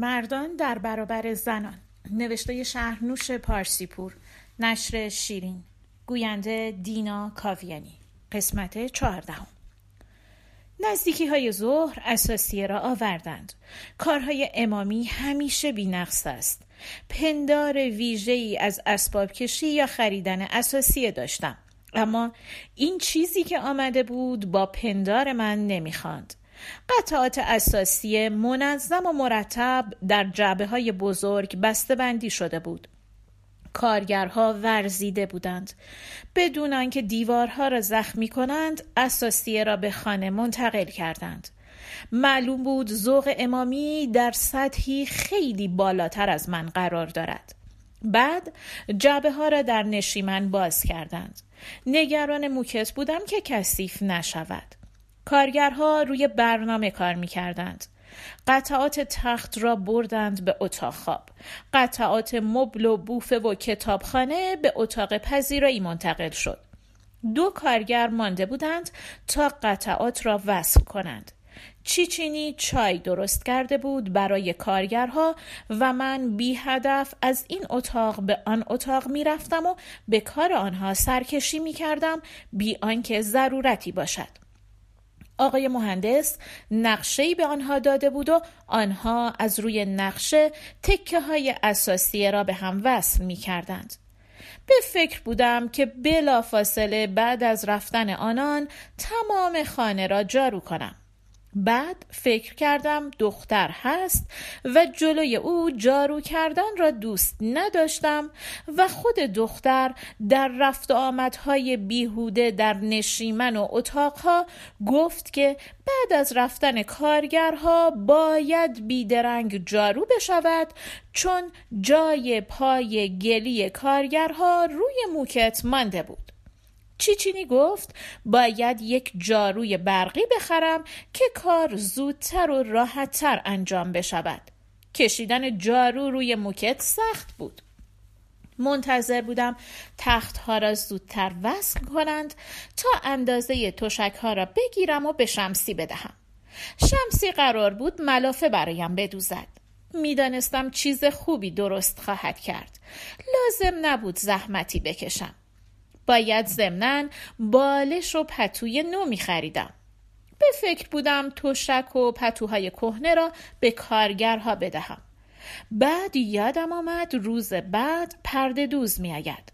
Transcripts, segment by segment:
مردان در برابر زنان. نوشته شهرنوش پارسیپور نشر شیرین. گوینده دینا کاویانی. قسمت چهاردهم. نزدیکی های ظهر اساسیه را آوردند. کارهای امامی همیشه بینقص است. پندار ویژه ای از اسباب کشی یا خریدن اساسیه داشتم. اما این چیزی که آمده بود با پندار من نمی‌خواند. قطعات اساسی منظم و مرتب در جعبه های بزرگ بسته بندی شده بود. کارگرها ورزیده بودند. بدون آنکه دیوارها را زخمی کنند اساسیه را به خانه منتقل کردند. معلوم بود ذوق امامی در سطحی خیلی بالاتر از من قرار دارد. بعد جعبه ها را در نشیمن باز کردند. نگران موکت بودم که کثیف نشود. کارگرها روی برنامه کار می کردند. قطعات تخت را بردند به اتاق خواب. قطعات مبل و بوفه و کتابخانه به اتاق پذیرایی منتقل شد. دو کارگر مانده بودند تا قطعات را وصل کنند. چیچینی چای درست کرده بود برای کارگرها و من بی هدف از این اتاق به آن اتاق می رفتم و به کار آنها سرکشی می کردم بی آنکه ضرورتی باشد. آقای مهندس نقشه به آنها داده بود و آنها از روی نقشه تکه های اساسی را به هم وصل می کردند. به فکر بودم که بلا فاصله بعد از رفتن آنان تمام خانه را جارو کنم. بعد فکر کردم دختر هست و جلوی او جارو کردن را دوست نداشتم و خود دختر در رفت آمدهای بیهوده در نشیمن و اتاقها گفت که بعد از رفتن کارگرها باید بیدرنگ جارو بشود چون جای پای گلی کارگرها روی موکت مانده بود. چیچینی گفت باید یک جاروی برقی بخرم که کار زودتر و راحتتر انجام بشود. کشیدن جارو روی موکت سخت بود. منتظر بودم تختها را زودتر وصل کنند تا اندازه تشک ها را بگیرم و به شمسی بدهم. شمسی قرار بود ملافه برایم بدوزد. می‌دانستم چیز خوبی درست خواهد کرد. لازم نبود زحمتی بکشم. باید ضمنا بالش و پتوی نو می خریدم. به فکر بودم تشک و پتوهای کهنه را به کارگرها بدهم. بعد یادم آمد روز بعد پرده دوز می آید.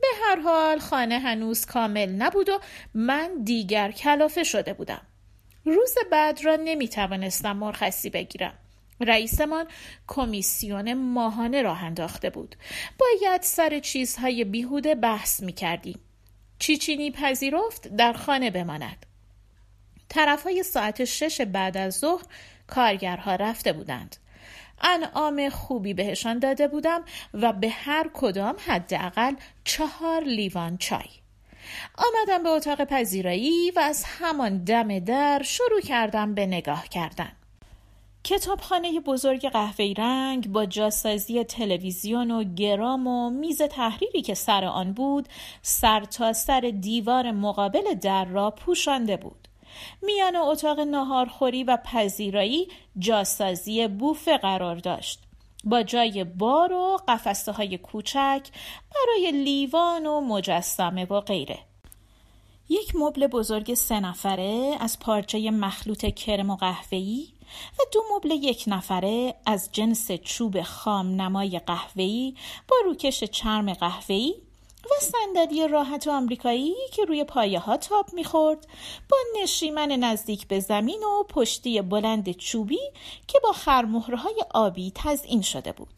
به هر حال خانه هنوز کامل نبود و من دیگر کلافه شده بودم. روز بعد را نمی توانستم مرخصی بگیرم. رئیسمان کمیسیون ماهانه راه انداخته بود. باید سر چیزهای بیهوده بحث می کردیم چیچینی پذیرفت در خانه بماند. طرفهای ساعت شش بعد از ظهر کارگرها رفته بودند. انعام خوبی بهشان داده بودم و به هر کدام حداقل چهار لیوان چای. آمدم به اتاق پذیرایی و از همان دم در شروع کردم به نگاه کردن. کتابخانه بزرگ قهوه‌ای رنگ با جاسازی تلویزیون و گرام و میز تحریری که سر آن بود سر تا سر دیوار مقابل در را پوشانده بود. میان اتاق ناهارخوری و پذیرایی جاسازی بوفه قرار داشت. با جای بار و قفسه های کوچک برای لیوان و مجسمه و غیره. یک مبل بزرگ سه نفره از پارچه مخلوط کرم و قهوه‌ای و دو مبل یک نفره از جنس چوب خام نمای قهوه‌ای با روکش چرم قهوه‌ای و صندلی راحت و آمریکایی که روی پایه ها تاب می‌خورد با نشیمن نزدیک به زمین و پشتی بلند چوبی که با خرمهرهای آبی تزئین شده بود.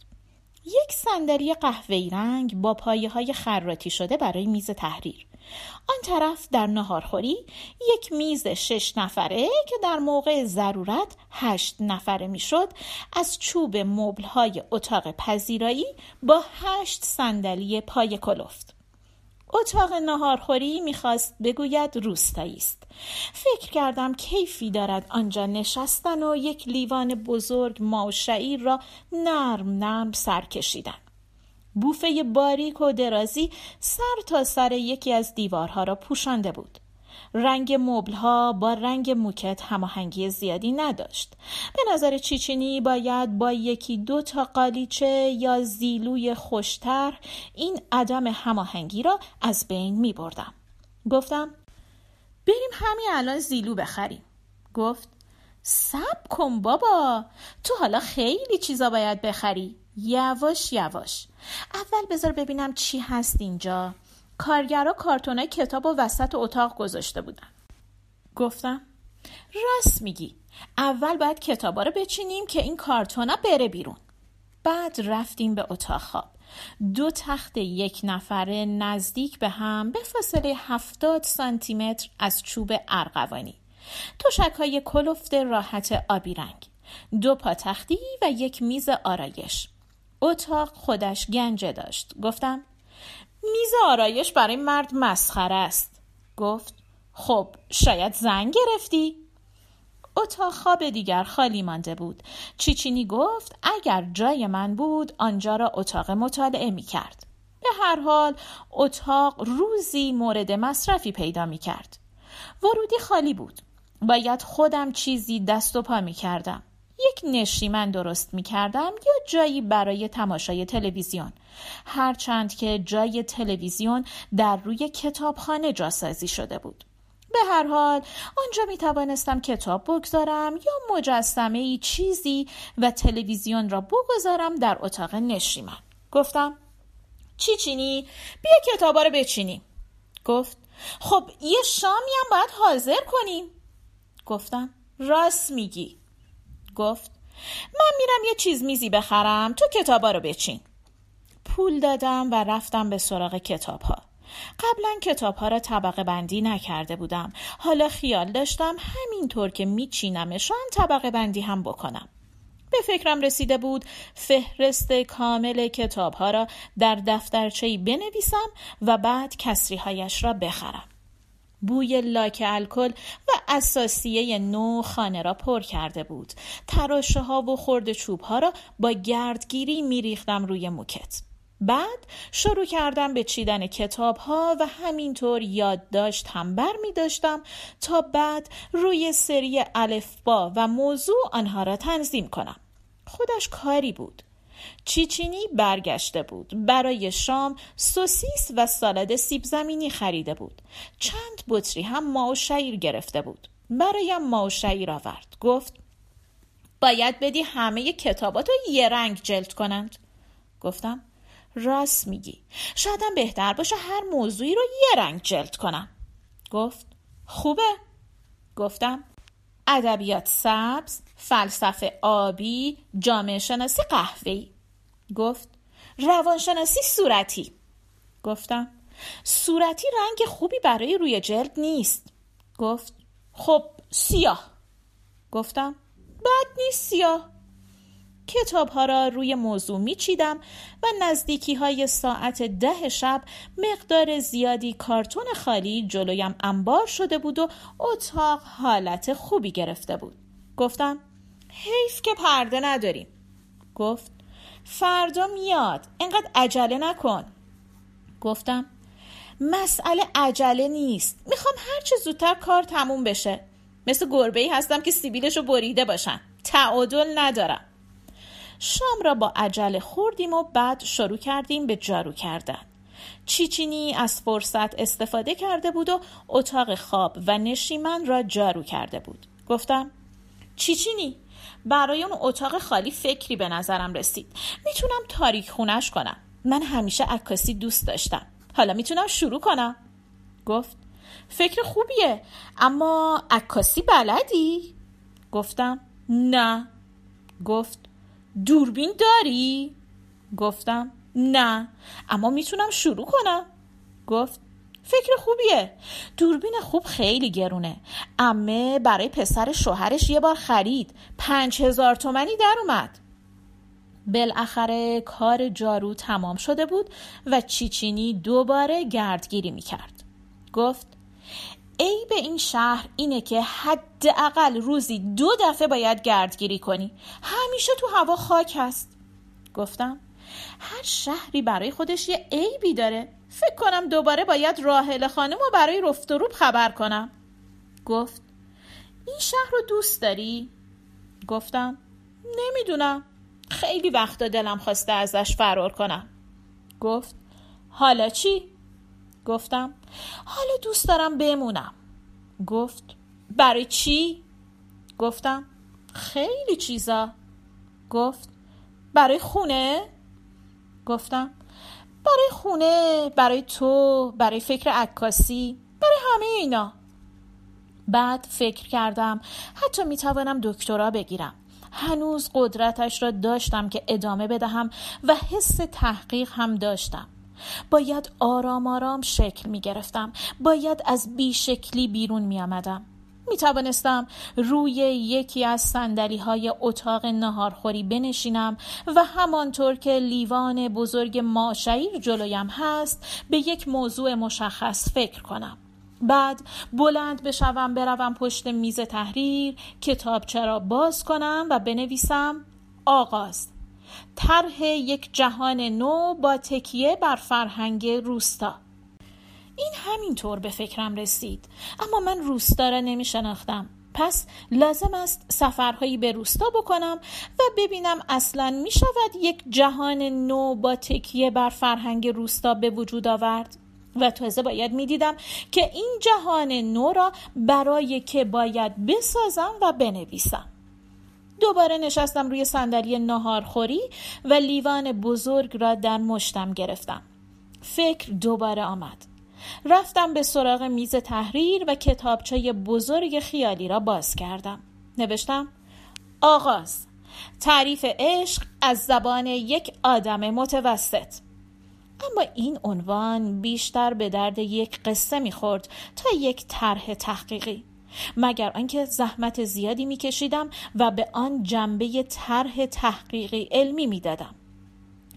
یک صندلی قهوه‌ای رنگ با پایه های خراتی شده برای میز تحریر آن طرف در نهارخوری یک میز شش نفره که در موقع ضرورت هشت نفره می‌شد از چوب مبلهای اتاق پذیرایی با هشت صندلی پای کلفت. اتاق نهارخوری می‌خواست بگوید روستایی است. فکر کردم کیفی دارد آنجا نشستن و یک لیوان بزرگ ما و شعیر را نرم نرم سر کشیدن. بوفه باریک و درازی سر تا سر یکی از دیوارها را پوشانده بود رنگ مبلها با رنگ موکت هماهنگی زیادی نداشت. به نظر چیچینی باید با یکی دو تا قالیچه یا زیلوی خوشتر این عدم هماهنگی را از بین می بردم. گفتم بریم همین الان زیلو بخریم. گفت سب کن بابا تو حالا خیلی چیزا باید بخری یواش یواش. اول بذار ببینم چی هست اینجا. کارگرا کارتونای کتاب و وسط اتاق گذاشته بودن. گفتم راست میگی. اول باید کتابا رو بچینیم که این کارتونا بره بیرون. بعد رفتیم به اتاق خواب. دو تخت یک نفره نزدیک به هم به فاصله هفتاد سانتی متر از چوب ارغوانی. تشک های کلفت راحت آبی رنگ. دو پاتختی و یک میز آرایش. اتاق خودش گنجه داشت. گفتم میز آرایش برای مرد مسخره است. گفت خب شاید زنگ گرفتی؟ اتاق خواب دیگر خالی مانده بود. چیچینی گفت اگر جای من بود آنجا را اتاق مطالعه می کرد به هر حال اتاق روزی مورد مصرفی پیدا می کرد ورودی خالی بود. باید خودم چیزی دست و پا می کردم یک نشیمن درست می کردم یا جایی برای تماشای تلویزیون؟ هرچند که جای تلویزیون در روی کتابخانه جاسازی شده بود. به هر حال آنجا می توانستم کتاب بگذارم یا مجسمه ای چیزی و تلویزیون را بگذارم در اتاق نشیمن گفتم چی چینی؟ بیا کتابا رو بچینیم. گفت خب یه شامی هم باید حاضر کنیم. گفتم راست میگی. گفت من میرم یه چیز میزی بخرم تو کتابا رو بچین. پول دادم و رفتم به سراغ کتاب ها قبلا کتاب ها را طبقه بندی نکرده بودم. حالا خیال داشتم همینطور که میچینمشان طبقه بندی هم بکنم. به فکرم رسیده بود فهرست کامل کتاب ها را در دفترچهی بنویسم و بعد کسری هایش را بخرم. بوی لاک الکل و اساسیه نو خانه را پر کرده بود. تراشه ها و خورد چوب ها را با گردگیری میریختم روی موکت. بعد شروع کردم به چیدن کتاب ها و همینطور یادداشت هم بر می داشتم تا بعد روی سری الفبا و موضوع آنها را تنظیم کنم. خودش کاری بود. چیچینی برگشته بود. برای شام سوسیس و سالاد سیب زمینی خریده بود. چند بطری هم ما و شعیر گرفته بود. برایم ما و شعیر آورد. گفت باید بدی همه کتابات رو یه رنگ جلد کنند. گفتم راست میگی. شایدم بهتر باشه هر موضوعی رو یه رنگ جلد کنم. گفت خوبه. گفتم ادبیات سبز فلسفه آبی جامعه شناسی قهوه‌ای. گفت روانشناسی صورتی. گفتم صورتی رنگ خوبی برای روی جلد نیست. گفت خب سیاه. گفتم بد نیست سیاه. کتاب ها را روی موضوع می چیدم و نزدیکی های ساعت ده شب مقدار زیادی کارتون خالی جلویم انبار شده بود و اتاق حالت خوبی گرفته بود. گفتم حیف که پرده نداریم. گفت فردا میاد. انقدر عجله نکن. گفتم مسئله عجله نیست. می‌خوام هرچه زودتر کار تموم بشه. مثل گربه ای هستم که سیبیلشو بریده باشن. تعادل ندارم. شام را با عجله خوردیم و بعد شروع کردیم به جارو کردن. چیچینی از فرصت استفاده کرده بود و اتاق خواب و نشیمن را جارو کرده بود. گفتم چیچینی برای اون اتاق خالی فکری به نظرم رسید. می‌تونم تاریک خونش کنم. من همیشه عکاسی دوست داشتم. حالا می‌تونم شروع کنم. گفت فکر خوبیه اما عکاسی بلدی؟ گفتم نه. گفت دوربین داری؟ گفتم نه. اما می‌تونم شروع کنم. گفت فکر خوبیه. دوربین خوب خیلی گرونه. امه برای پسر شوهرش یه بار خرید. پنج هزار تومنی در اومد. بالاخره کار جارو تمام شده بود و چیچینی دوباره گردگیری می‌کرد. گفت ای به این شهر اینه که حداقل روزی دو دفعه باید گردگیری کنی. همیشه تو هوا خاک هست. گفتم هر شهری برای خودش یه عیبی داره فکر کنم دوباره باید راهل خانم رو برای رفت و روب خبر کنم گفت این شهر رو دوست داری؟ گفتم نمی‌دونم خیلی وقتا دلم خواسته ازش فرار کنم گفت حالا چی؟ گفتم حالا دوست دارم بمونم گفت برای چی؟ گفتم خیلی چیزا گفت برای خونه؟ گفتم برای خونه برای تو برای فکر عکاسی برای همه اینا. بعد فکر کردم حتی می‌توانم دکترا بگیرم. هنوز قدرتش را داشتم که ادامه بدهم و حس تحقیق هم داشتم. باید آرام آرام شکل می گرفتم باید از بیشکلی بیرون می آمدم می توانستم روی یکی از سندلی های اتاق نهارخوری بنشینم و همانطور که لیوان بزرگ ماشعیر جلویم هست به یک موضوع مشخص فکر کنم. بعد بلند بشوم بروم پشت میز تحریر کتابچه را باز کنم و بنویسم آغاز. طرح یک جهان نو با تکیه بر فرهنگ روستا. این همینطور به فکرم رسید. اما من روستا را نمی شناختم پس لازم است سفرهایی به روستا بکنم و ببینم اصلا می شود یک جهان نو با تکیه بر فرهنگ روستا به وجود آورد. و تازه باید می‌دیدم که این جهان نو را برای که باید بسازم و بنویسم. دوباره نشستم روی صندلی ناهارخوری و لیوان بزرگ را در مشتم گرفتم. فکر دوباره آمد. رفتم به سراغ میز تحریر و کتابچه بزرگ خیالی را باز کردم. نوشتم آغاز تعریف عشق از زبان یک آدم متوسط. اما این عنوان بیشتر به درد یک قصه می‌خورد تا یک طرح تحقیقی. مگر آنکه زحمت زیادی میکشیدم و به آن جنبه طرح تحقیقی علمی می‌دادم.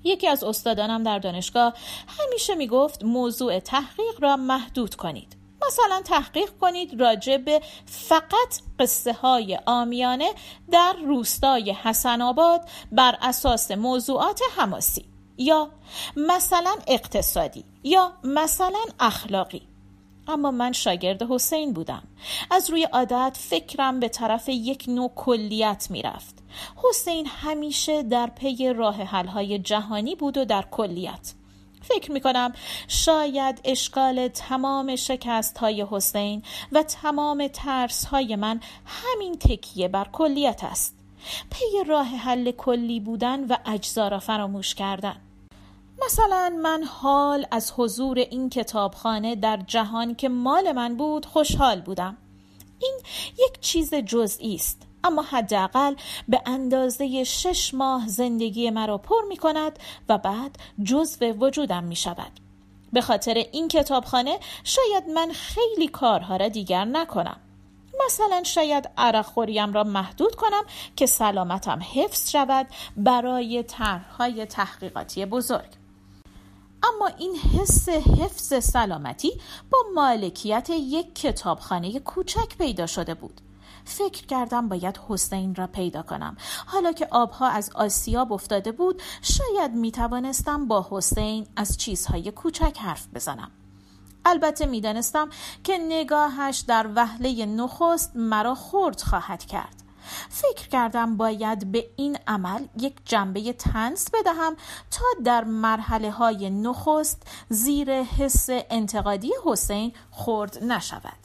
یکی از استادانم در دانشگاه همیشه می‌گفت موضوع تحقیق را محدود کنید. مثلا تحقیق کنید راجع به فقط قصه های آمیانه در روستای حسن آباد بر اساس موضوعات حماسی یا مثلا اقتصادی یا مثلا اخلاقی. اما من شاگرد حسین بودم. از روی عادت فکرم به طرف یک نوع کلیت می‌رفت. حسین همیشه در پی راه حلهای جهانی بود و در کلیت. فکر می کنم شاید اشکال تمام شکست های حسین و تمام ترس های من همین تکیه بر کلیت است. پی راه حل کلی بودن و اجزا را فراموش کردن. مثلا من حال از حضور این کتابخانه در جهان که مال من بود خوشحال بودم. این یک چیز جزئی است اما حداقل به اندازه شش ماه زندگی مرا پر می کند و بعد جزو وجودم می شود. به خاطر این کتابخانه شاید من خیلی کارها را دیگر نکنم. مثلا شاید عرق خوریم را محدود کنم که سلامتم حفظ شود برای طرحهای تحقیقاتی بزرگ. اما این حس حفظ سلامتی با مالکیت یک کتابخانه کوچک پیدا شده بود. فکر کردم باید حسین را پیدا کنم. حالا که آبها از آسیاب افتاده بود شاید می توانستم با حسین از چیزهای کوچک حرف بزنم. البته می‌دانستم که نگاهش در وهله نخست مرا خورد خواهد کرد. فکر کردم باید به این عمل یک جنبه تنس بدهم تا در مرحله های نخست زیر حس انتقادی حسین خورد نشود.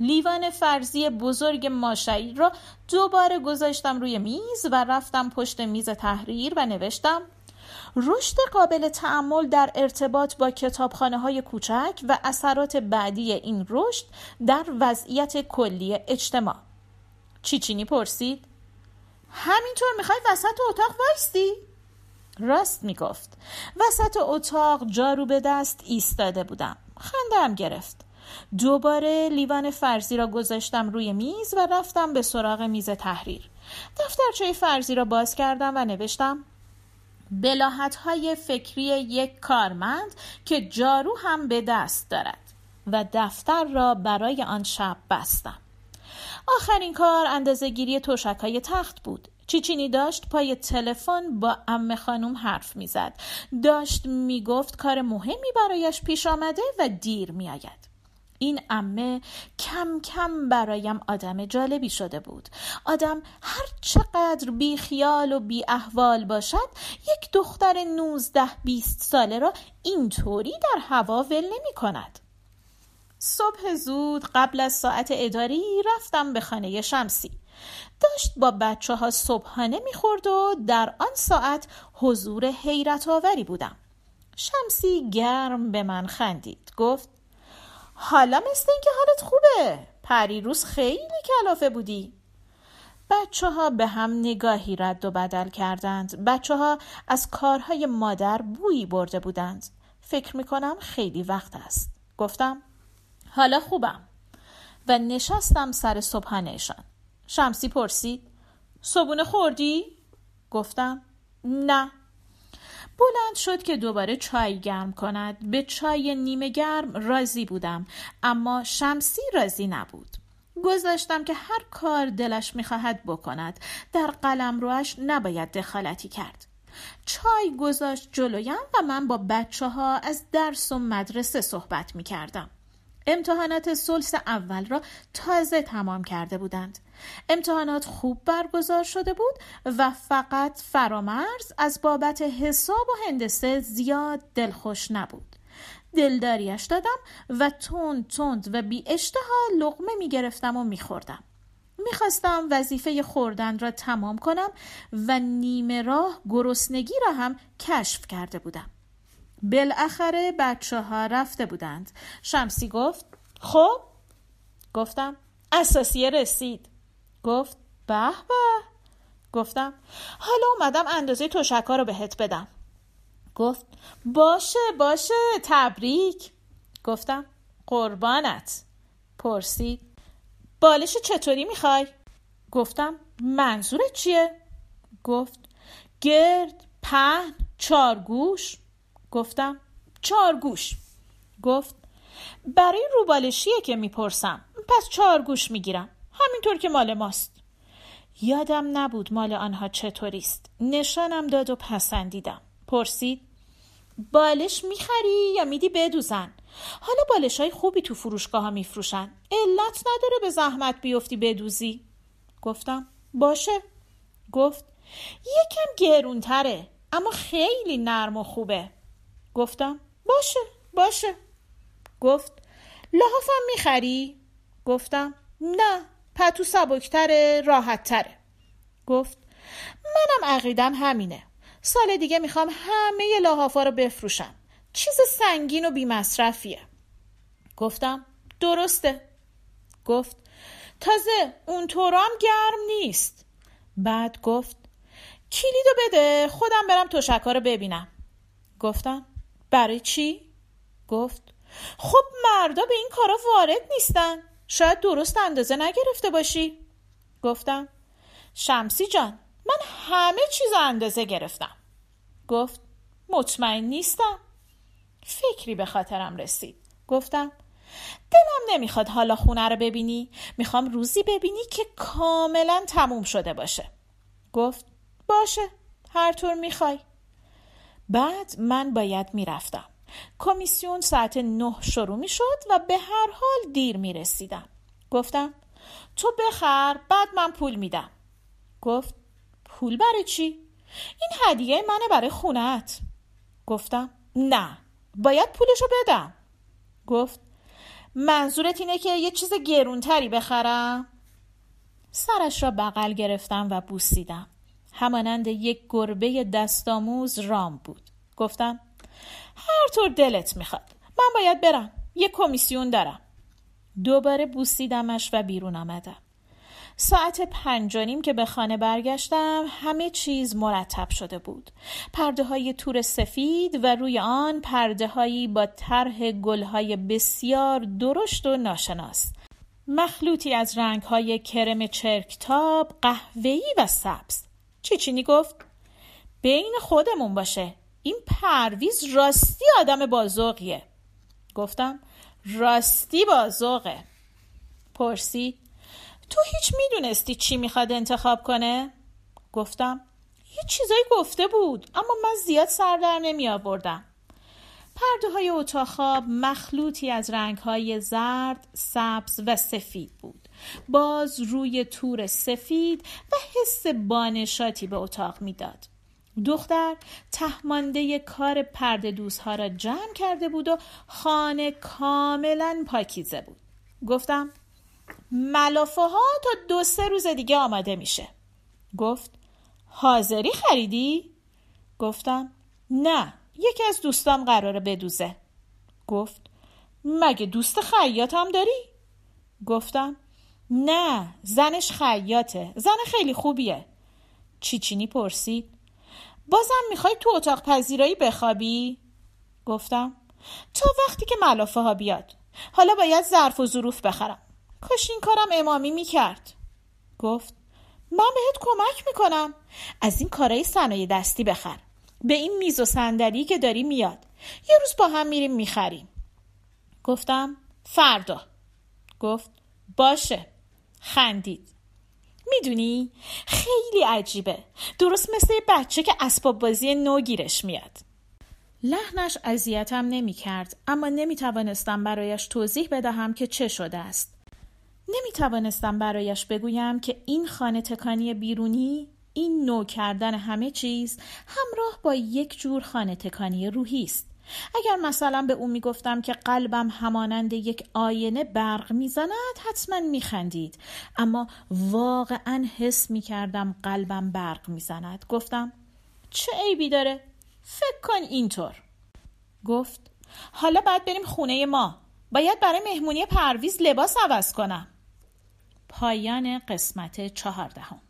لیوان فرضی بزرگ ماشایی را دوباره گذاشتم روی میز و رفتم پشت میز تحریر و نوشتم رشد قابل تعمل در ارتباط با کتابخانه های کوچک و اثرات بعدی این رشد در وضعیت کلی اجتماع. چیچینی پرسید همینطور می‌خوای وسط اتاق وایستی؟ راست می‌گفت. وسط اتاق جارو به دست ایستاده بودم. خندم گرفت. دوباره لیوان فرزی را گذاشتم روی میز و رفتم به سراغ میز تحریر. دفترچه فرزی را باز کردم و نوشتم بلاحت های فکری یک کارمند که جارو هم به دست دارد و دفتر را برای آن شب بستم. آخرین کار اندازه گیری توشک های تخت بود. چیچینی داشت پای تلفن با ام خانم حرف می‌زد. داشت می‌گفت کار مهمی برایش پیش آمده و دیر میآید. این امه کم کم برایم آدم جالبی شده بود. آدم هر چقدر بی خیال و بی احوال باشد یک دختر نوزده بیست ساله را اینطوری در هوا ول نمی کند صبح زود قبل از ساعت اداری رفتم به خانه شمسی. داشت با بچه ها صبحانه می‌خورد و در آن ساعت حضور حیرت آوری بودم. شمسی گرم به من خندید. گفت حالا مثل اینکه حالت خوبه. پریروز خیلی کلافه بودی. بچه ها به هم نگاهی رد و بدل کردند. بچه ها از کارهای مادر بویی برده بودند. فکر می‌کنم خیلی وقت است. گفتم حالا خوبم. و نشستم سر صبحانهشان. شمسی پرسید صبونه خوردی؟ گفتم نه. بلند شد که دوباره چای گرم کند. به چای نیمه گرم راضی بودم اما شمسی راضی نبود. گذاشتم که هر کار دلش می‌خواهد بکند. در قلم روش نباید دخالتی کرد. چای گذاشت جلویم و من با بچه ها از درس و مدرسه صحبت می کردم. امتحانات سلس اول را تازه تمام کرده بودند. امتحانات خوب برگزار شده بود و فقط فرامرز از بابت حساب و هندسه زیاد دلخوش نبود. دلداریش دادم و تند تند و بی اشتها لغمه می گرفتم و می خوردم. می‌خواستم وظیفه خوردن را تمام کنم و نیمه راه گرسنگی را هم کشف کرده بودم. بالاخره بچه ها رفته بودند. شمسی گفت خب؟ گفتم اساسیه رسید. گفت به به. گفتم حالا اومدم اندازه تشکا رو بهت بدم. گفت باشه باشه تبریک. گفتم قربانت. پرسید بالش چطوری می‌خوای؟ گفتم منظورت چیه؟ گفت گرد پهن چارگوش. گفتم چارگوش گفت برای روبالشیه که می‌پرسم. پس چارگوش می‌گیرم. همینطور که مال ماست. یادم نبود مال آنها چطوریست. نشانم داد و پسندیدم. پرسید بالش می‌خری یا میدی بدوزن؟ حالا بالش های خوبی تو فروشگاه ها میفروشن. علت نداره به زحمت بیفتی بدوزی. گفتم باشه. گفت یکم گرونتره اما خیلی نرم و خوبه. گفتم باشه باشه. گفت لحافم می‌خری؟ گفتم نه پتو سبکتره راحتتره. گفت منم عقیدم همینه. سال دیگه می‌خوام همه لحافا رو بفروشم. چیز سنگین و بیمصرفیه. گفتم درسته. گفت تازه اون هم گرم نیست. بعد گفت کلیدو بده خودم برم تشکا رو ببینم. گفتم برای چی؟ گفت. خب مردا به این کارا وارد نیستن. شاید درست اندازه نگرفته باشی. گفتم. شمسی جان من همه چیز اندازه گرفتم. گفت. مطمئن نیستم. فکری به خاطرم رسید. گفتم. دلم نمی‌خواد حالا خونه رو ببینی. می‌خوام روزی ببینی که کاملا تموم شده باشه. گفت. باشه. هر طور می‌خوای. بعد من باید می‌رفتم. کمیسیون ساعت نه شروع می شد و به هر حال دیر می رسیدم گفتم تو بخر بعد من پول میدم. گفت پول برای چی؟ این هدیه منه برای خونت گفتم نه باید پولشو بدم. گفت منظورت اینه که یه چیز گرونتری بخرم؟ سرش را بغل گرفتم و بوسیدم. همانند یک گربه دستاموز رام بود. گفتم هر طور دلت می‌خواد. من باید برم. یه کمیسیون دارم. دوباره بوسیدمش و بیرون آمدم. ساعت پنجانیم که به خانه برگشتم همه چیز مرتب شده بود. پرده های تور سفید و روی آن پرده هایی با طرح گل های بسیار درشت و ناشناس. مخلوطی از رنگ های کرم چرکتاب قهوه‌ای و سبز. چیچینی گفت؟ بین خودمون باشه. این پرویز راستی آدم بازوقیه گفتم راستی بازوقه پرسی تو هیچ می‌دونستی چی می‌خواد انتخاب کنه؟ گفتم یه چیزایی گفته بود اما من زیاد سردر نمی آوردم پرده های اتاق خواب مخلوطی از رنگ های زرد، سبز و سفید بود. باز روی تور سفید و حس بانشاتی به اتاق می‌داد. دختر تهمانده کار پرده دوزها را جمع کرده بود و خانه کاملا پاکیزه بود. گفتم ملافه ها تا دو سه روز دیگه آماده میشه. گفت حاضری خریدی؟ گفتم نه یکی از دوستام قراره بدوزه. گفت مگه دوست خیاط هم داری؟ گفتم نه زنش خیاطه زن خیلی خوبیه. چیچینی پرسید بازم می‌خوای تو اتاق پذیرایی بخوابی؟ گفتم تا وقتی که ملافه ها بیاد. حالا باید ظرف و ظروف بخرم. کاش این کارم امامی می‌کرد. گفت من بهت کمک می‌کنم. از این کارهای صنایع دستی بخر. به این میز و صندلی که داری میاد. یه روز با هم میریم می‌خریم. گفتم فردا. گفت باشه. خندید. می‌دونی؟ خیلی عجیبه. درست مثل بچه که اسباب بازی نو گیرش میاد. لحنش اذیتم نمی‌کرد اما نمی‌توانستم برایش توضیح بدهم که چه شده است. نمی توانستم برایش بگویم که این خانه تکانی بیرونی این نو کردن همه چیز همراه با یک جور خانه تکانی روحی است. اگر مثلا به او می‌گفتم که قلبم همانند یک آینه برق می‌زند حتما میخندید. اما واقعا حس می‌کردم قلبم برق می‌زند. گفتم چه عیبی داره؟ فکر کن اینطور. گفت حالا باید بریم خونه ما. باید برای مهمونی پرویز لباس عوض کنم. پایان قسمت چهاردهم